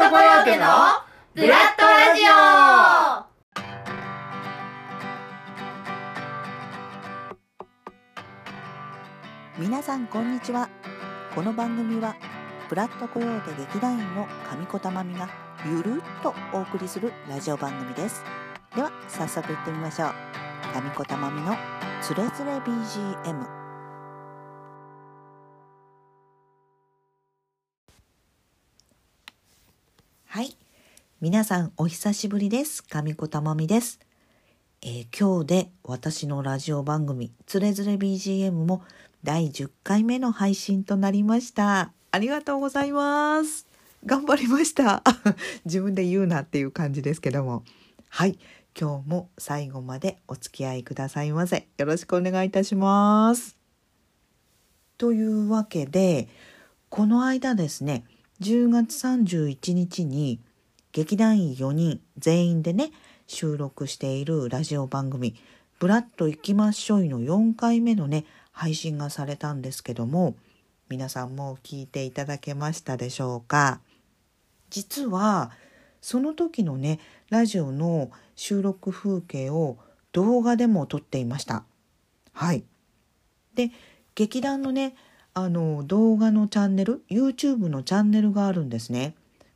トコヨーテのブラッドラジオ。皆さんこんにちは。この番組はブラッドコヨーテ劇団員の上子たまみがゆるっとお送りするラジオ番組です。では早速行ってみましょう。上子たまみのつれづれ BGM 皆さんお久しぶりです。上子たまみです。えー今日で私のラジオ番組「つれづれ BGM」も第10回目の配信となりました。ありがとうございます。頑張りました。自分で言うなっていう感じですけども。はい。今日も最後までお付き合いくださいませ。よろしくお願いいたします。というわけでこの間ですね10月31日に劇団員4人全員でね収録しているラジオ番組「ブラッと行きまっしょい」の4回目のね配信がされたんですけども皆さんも聞いていただけましたでしょうか？実はその時のねラジオの収録風景を動画でも撮っていました。はい。で劇団のねあの動画のチャンネル YouTube のチャンネルがあるんですね。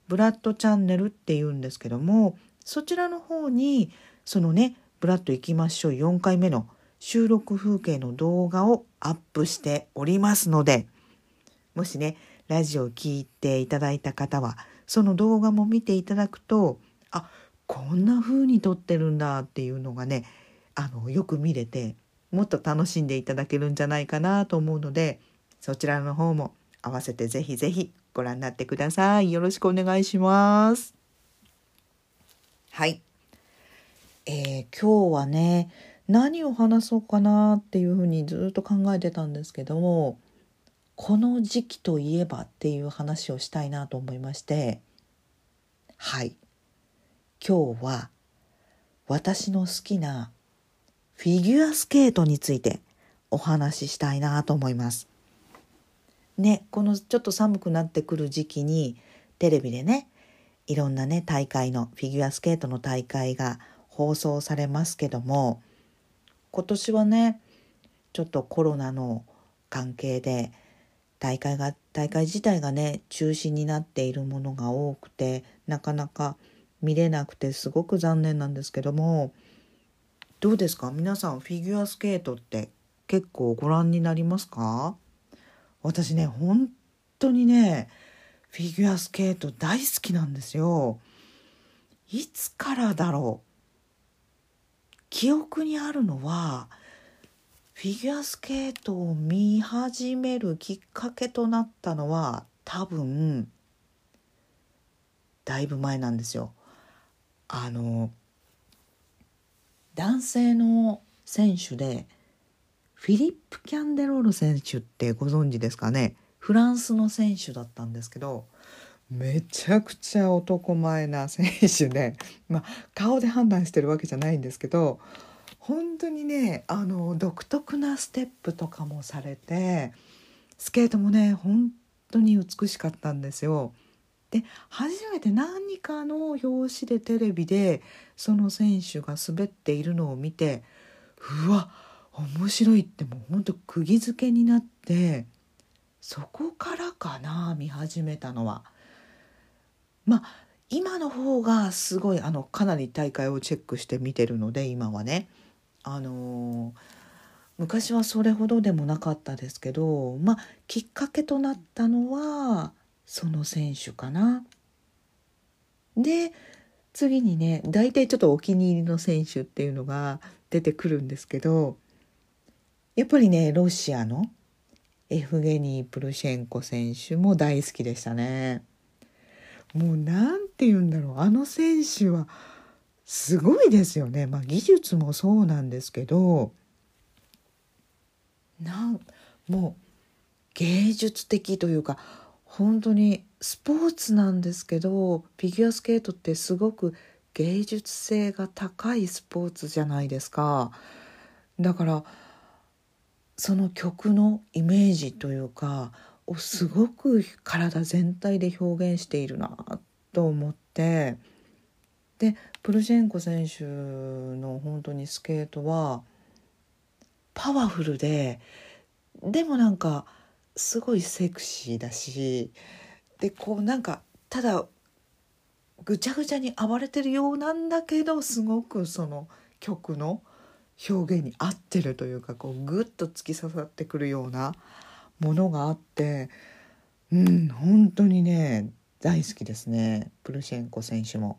ブラッドチャンネルっていうんですけどもそちらの方にそのねブラッド行きましょう4回目の収録風景の動画をアップしておりますのでもしねラジオを聞いていただいた方はその動画も見ていただくとあこんな風に撮ってるんだっていうのがねあのよく見れてもっと楽しんでいただけるんじゃないかなと思うのでそちらの方も合わせてぜひぜひご覧になってください。よろしくお願いします。はい。えー今日はね何を話そうかなっていうふうにずっと考えてたんですけどもこの時期といえばっていう話をしたいなと思いましてはい今日は私の好きなフィギュアスケートについてお話ししたいなと思います。ねこのちょっと寒くなってくる時期にテレビでねいろんなね大会のフィギュアスケートの大会が放送されますけども今年はねちょっとコロナの関係で大会が大会自体がね中止になっているものが多くてなかなか見れなくてすごく残念なんですけどもどうですか？皆さんフィギュアスケートって結構ご覧になりますか？私ね本当にねフィギュアスケート大好きなんですよ。いつからだろう。記憶にあるのはフィギュアスケートを見始めるきっかけとなったのは多分だいぶ前なんですよ。あの男性の選手でフィリップ・キャンデロール選手ってご存知ですかね？フランスの選手だったんですけどめちゃくちゃ男前な選手で、まあ、顔で判断してるわけじゃないんですけど本当にねあの独特なステップとかもされてスケートもね本当に美しかったんですよ。で初めて何かの表紙でテレビでその選手が滑っているのを見てうわっ面白いってもうほんと釘付けになってそこからかな見始めたのは。まあ今の方がすごいあのかなり大会をチェックして見てるので今はね。あのー昔はそれほどでもなかったですけどまあきっかけとなったのはその選手かな。で次にね大体ちょっとお気に入りの選手っていうのが出てくるんですけどやっぱりねロシアのエフゲニー・プルシェンコ選手も大好きでしたね。もうなんて言うんだろうあの選手はすごいですよね。まあ技術もそうなんですけどなんもう芸術的というか本当にスポーツなんですけどフィギュアスケートってすごく芸術性が高いスポーツじゃないですか。だからその曲のイメージというかをすごく体全体で表現しているなと思ってでプルシェンコ選手の本当にスケートはパワフルででもなんかすごいセクシーだしでこうなんかただぐちゃぐちゃに暴れてるようなんだけどすごくその曲の表現に合ってるというかこうグッと突き刺さってくるようなものがあってうん本当にね大好きですね。プルシェンコ選手も。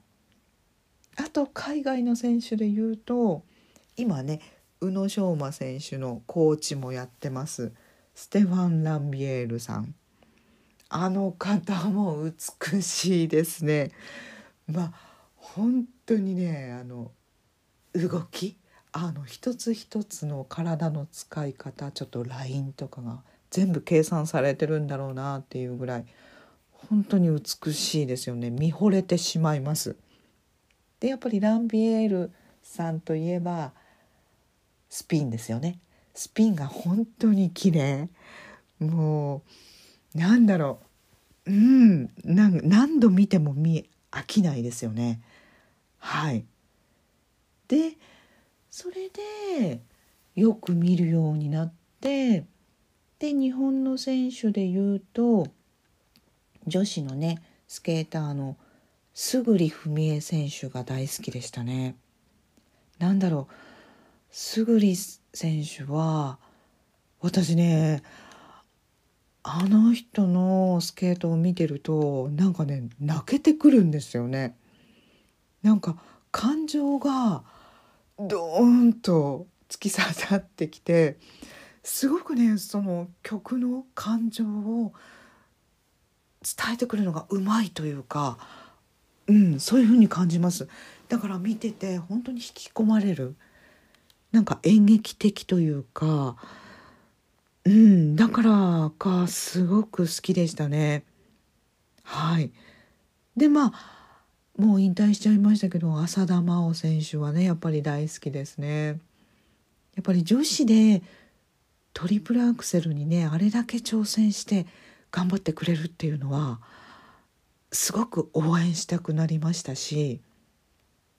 あと海外の選手で言うと今ね宇野昌磨選手のコーチもやってます。ステファン・ランビエールさん。あの方も美しいですね。まあ本当にねあの動きあの一つ一つの体の使い方ちょっとラインとかが全部計算されてるんだろうなっていうぐらい本当に美しいですよね。見惚れてしまいます。でやっぱりランビエールさんといえばスピンですよね。スピンが本当に綺麗。もうなんだろう。うん何度見ても見飽きないですよね。はい。でそれでよく見るようになってで日本の選手でいうと女子のねスケーターの勝文江選手が大好きでしたね。なんだろう勝選手は私ねあの人のスケートを見てるとなんかね泣けてくるんですよね。なんか感情がドーンと突き刺さってきてすごくねその曲の感情を伝えてくるのがうまいというか、うん、そういう風に感じます。だから見てて本当に引き込まれるなんか演劇的というか、うん、だからかすごく好きでしたね。はい。でまあもう引退しちゃいましたけど浅田真央選手はねやっぱり大好きですね。やっぱり女子でトリプルアクセルにねあれだけ挑戦して頑張ってくれるっていうのはすごく応援したくなりましたし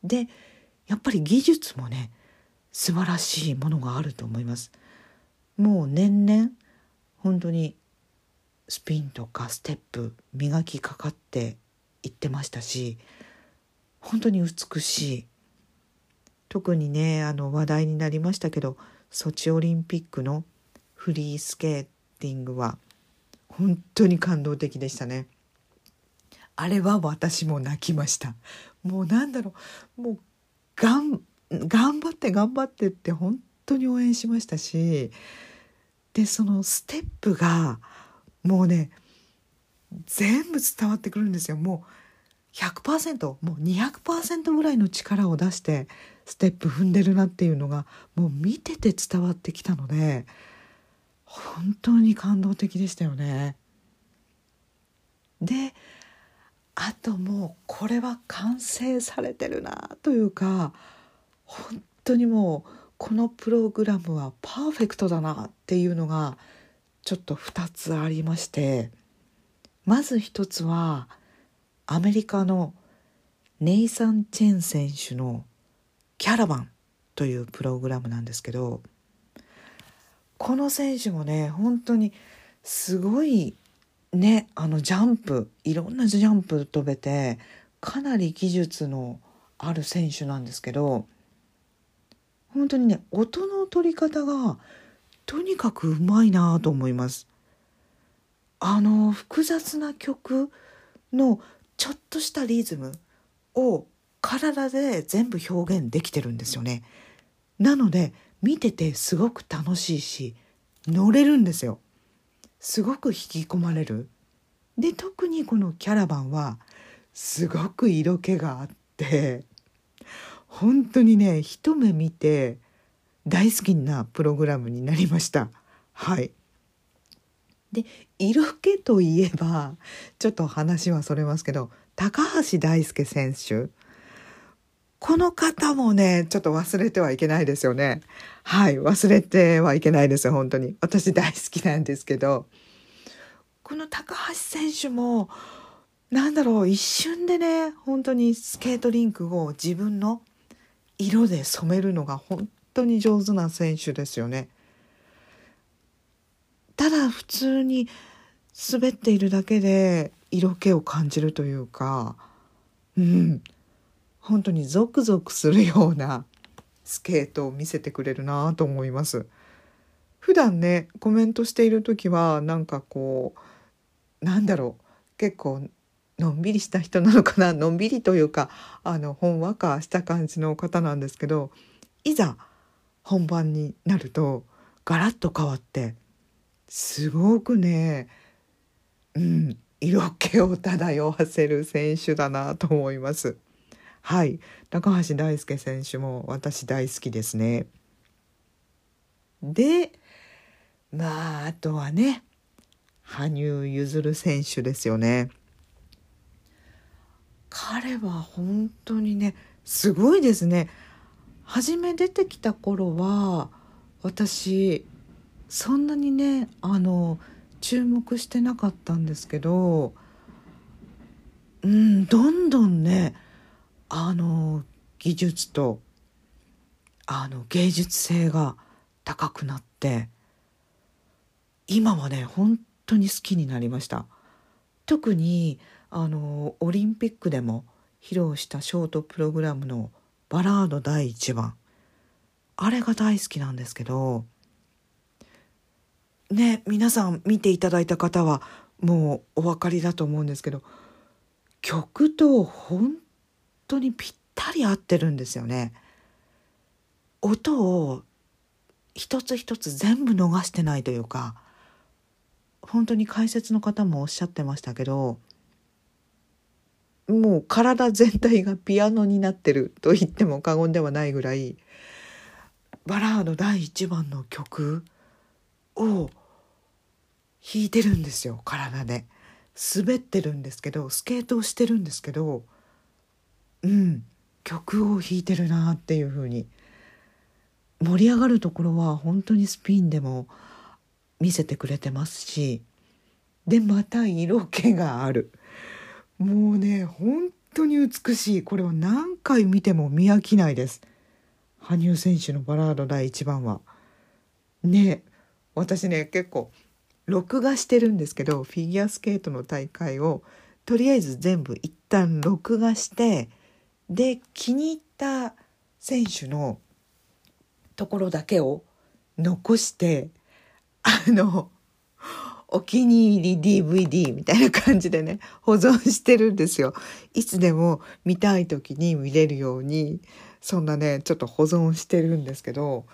でやっぱり技術もね素晴らしいものがあると思います。もう年々本当にスピンとかステップ磨きかかっていってましたし本当に美しい。特にねあの話題になりましたけどソチオリンピックのフリースケーティングは本当に感動的でしたね。あれは私も泣きました。もうなんだろう。もうがん頑張って頑張ってって本当に応援しましたしでそのステップがもうね全部伝わってくるんですよ。もう100%もう200%ぐらいの力を出してステップ踏んでるなっていうのがもう見てて伝わってきたので本当に感動的でしたよね。であともうこれは完成されてるなというか本当にもうこのプログラムはパーフェクトだなっていうのがちょっと2つありましてまず1つはアメリカのネイサン・チェン選手の「キャラバン」というプログラムなんですけどこの選手もね本当にすごいねあのジャンプいろんなジャンプ飛べてかなり技術のある選手なんですけど本当にね音の取り方がとにかくうまいなと思います。あの複雑な曲のちょっとしたリズムを体で全部表現できてるんですよね。なので見ててすごく楽しいし乗れるんですよ。すごく引き込まれる。で特にこのキャラバンはすごく色気があって本当にね一目見て大好きなプログラムになりました。はい。で色気といえばちょっと話はそれますけど高橋大輔選手この方もね、ちょっと忘れてはいけないですよね。はい、忘れてはいけないですよ、本当に。私大好きなんですけど、この高橋選手も、なんだろう一瞬でね本当にスケートリンクを自分の色で染めるのが本当に上手な選手ですよね。普通に滑っているだけで色気を感じるというかうん。本当にゾクゾクするようなスケートを見せてくれるなと思います。普段ねコメントしている時はなんかこうなんだろう。結構のんびりした人なのかな。のんびりというかあのほんわかした感じの方なんですけどいざ本番になるとガラッと変わってすごくねうん色気を漂わせる選手だなと思います。はい高橋大輔選手も私大好きですね。でまああとはね羽生結弦選手ですよね。彼は本当にねすごいですね。初め出てきた頃は私そんなにねあの注目してなかったんですけどうんどんどんねあの技術とあの芸術性が高くなって今はね本当に好きになりました。特にあのオリンピックでも披露したショートプログラムのバラード第1番あれが大好きなんですけどね皆さん見ていただいた方はもうお分かりだと思うんですけど曲と本当にぴったり合ってるんですよね。音を一つ一つ全部逃してないというか本当に解説の方もおっしゃってましたけどもう体全体がピアノになってると言っても過言ではないぐらいバラード第1番の曲を弾いてるんですよ体で。滑ってるんですけどスケートをしてるんですけどうん曲を弾いてるなっていう風に。盛り上がるところは本当にスピンでも見せてくれてますしでまた色気がある。もうね本当に美しい。これを何回見ても見飽きないです。羽生選手のバラード第1番は。ねえ私ね結構録画してるんですけどフィギュアスケートの大会をとりあえず全部一旦録画してで気に入った選手のところだけを残してあのお気に入り DVD みたいな感じでね保存してるんですよ。いつでも見たい時に見れるようにそんなねちょっと保存してるんですけど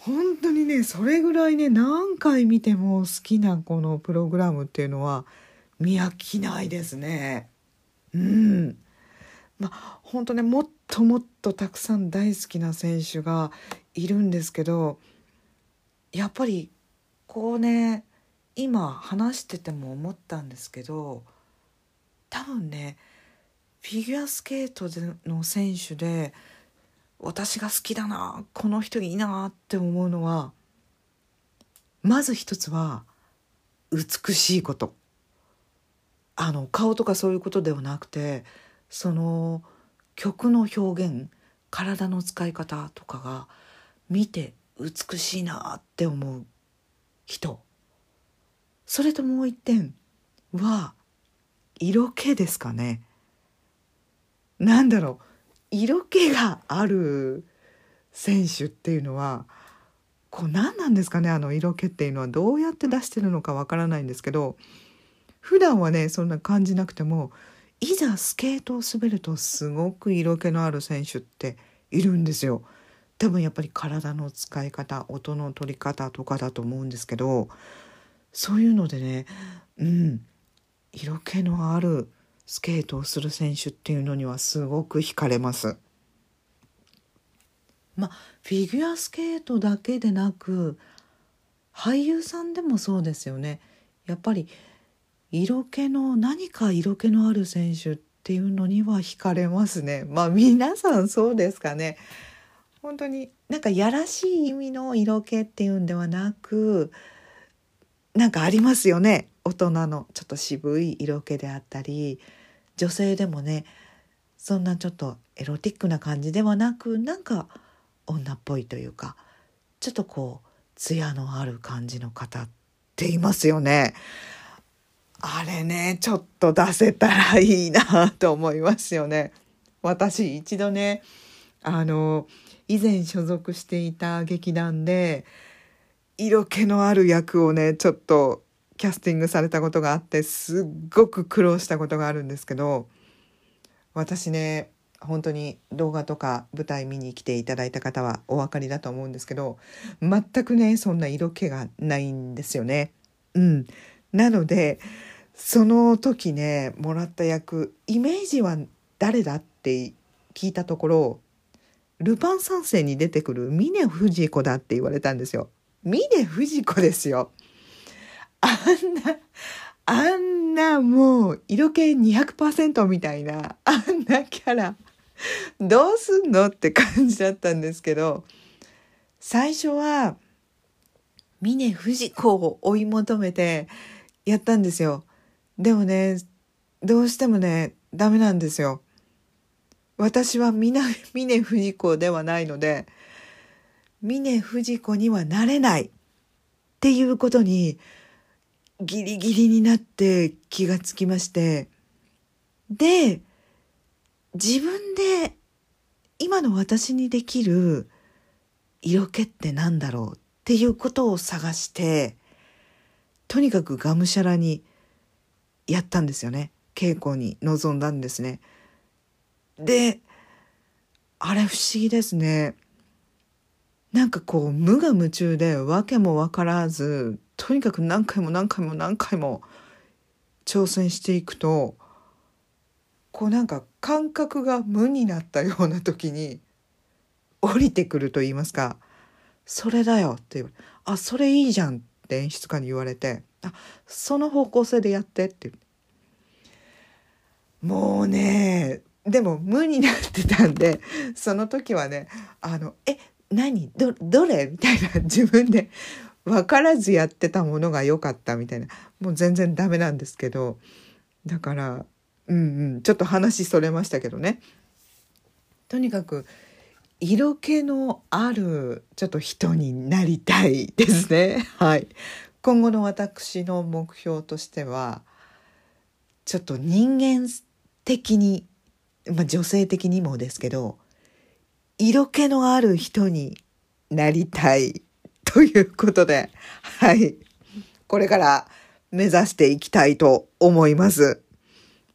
本当にねそれぐらいね何回見ても好きなこのプログラムっていうのは見飽きないですね。うんまあ本当ねもっともっとたくさん大好きな選手がいるんですけどやっぱりこうね今話してても思ったんですけど多分ねフィギュアスケートでの選手で私が好きだなこの人いいなって思うのはまず一つは美しいこと。あの顔とかそういうことではなくてその曲の表現体の使い方とかが見て美しいなって思う人。それともう一点は色気ですかね。なんだろう。色気がある選手っていうのはこう何なんですかねあの色気っていうのはどうやって出してるのかわからないんですけど普段はねそんな感じなくてもいざスケートを滑るとすごく色気のある選手っているんですよ。多分やっぱり体の使い方音の取り方とかだと思うんですけどそういうのでねうん色気のあるスケートをする選手っていうのにはすごく惹かれます。まあフィギュアスケートだけでなく俳優さんでもそうですよね。やっぱり色気の何か色気のある選手っていうのには惹かれますね。まあ皆さんそうですかね。本当になんかやらしい意味の色気っていうんではなくなんかありますよね。大人のちょっと渋い色気であったり女性でもねそんなちょっとエロティックな感じではなくなんか女っぽいというかちょっとこう艶のある感じの方っていますよね。あれねちょっと出せたらいいなと思いますよね。私一度ねあの以前所属していた劇団で色気のある役をねちょっとキャスティングされたことがあってすっごく苦労したことがあるんですけど私ね本当に動画とか舞台見に来ていただいた方はお分かりだと思うんですけど全くねそんな色気がないんですよね。うん、なのでその時ねもらった役イメージは誰だって聞いたところルパン三世に出てくる峰不二子だって言われたんですよ。峰不二子ですよ。あんな、あんなもう色気200%みたいな、あんなキャラ、どうすんのって感じだったんですけど、最初は、峰不二子を追い求めてやったんですよ。でもね、どうしてもね、ダメなんですよ。私は峰不二子ではないので、峰不二子にはなれないっていうことにギリギリになって気がつきましてで自分で今の私にできる色気って何だろうっていうことを探してとにかくがむしゃらにやったんですよね稽古に臨んだんですね。であれ不思議ですね。なんかこう無我夢中で訳も分からずとにかく何回も何回も何回も挑戦していくとこうなんか感覚が無になったような時に降りてくると言いますか「それだよ」って言われ「あそれいいじゃん」って演出家に言われて「あその方向性でやって」ってもうねでも無になってたんでその時はねあの「え何？どどれ?」みたいな自分で分からずやってたものが良かったみたいな。もう全然ダメなんですけど。だからうんうん。ちょっと話それましたけどね。とにかく色気のあるちょっと人になりたいですね。はい。今後の私の目標としてはちょっと人間的に、まあ、女性的にもですけど色気のある人になりたい。ということで、はい。これから目指していきたいと思います。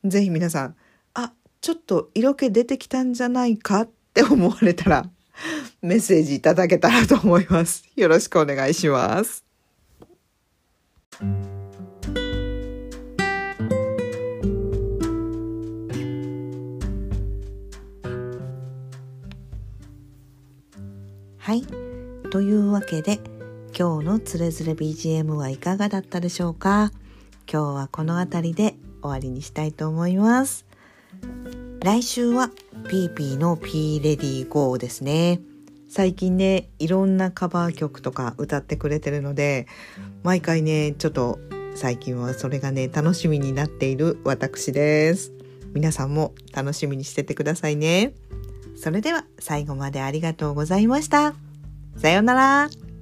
ぜひ皆さん、あ、ちょっと色気出てきたんじゃないかって思われたら、メッセージいただけたらと思います。よろしくお願いします。はい。というわけで、今日のつれづれ BGM はいかがだったでしょうか？今日はこの辺りで終わりにしたいと思います。来週はピーピーの P レディー GO ですね。最近ね、いろんなカバー曲とか歌ってくれてるので、毎回ね、ちょっと最近はそれがね、楽しみになっている私です。皆さんも楽しみにしててくださいね。それでは最後までありがとうございました。さようなら。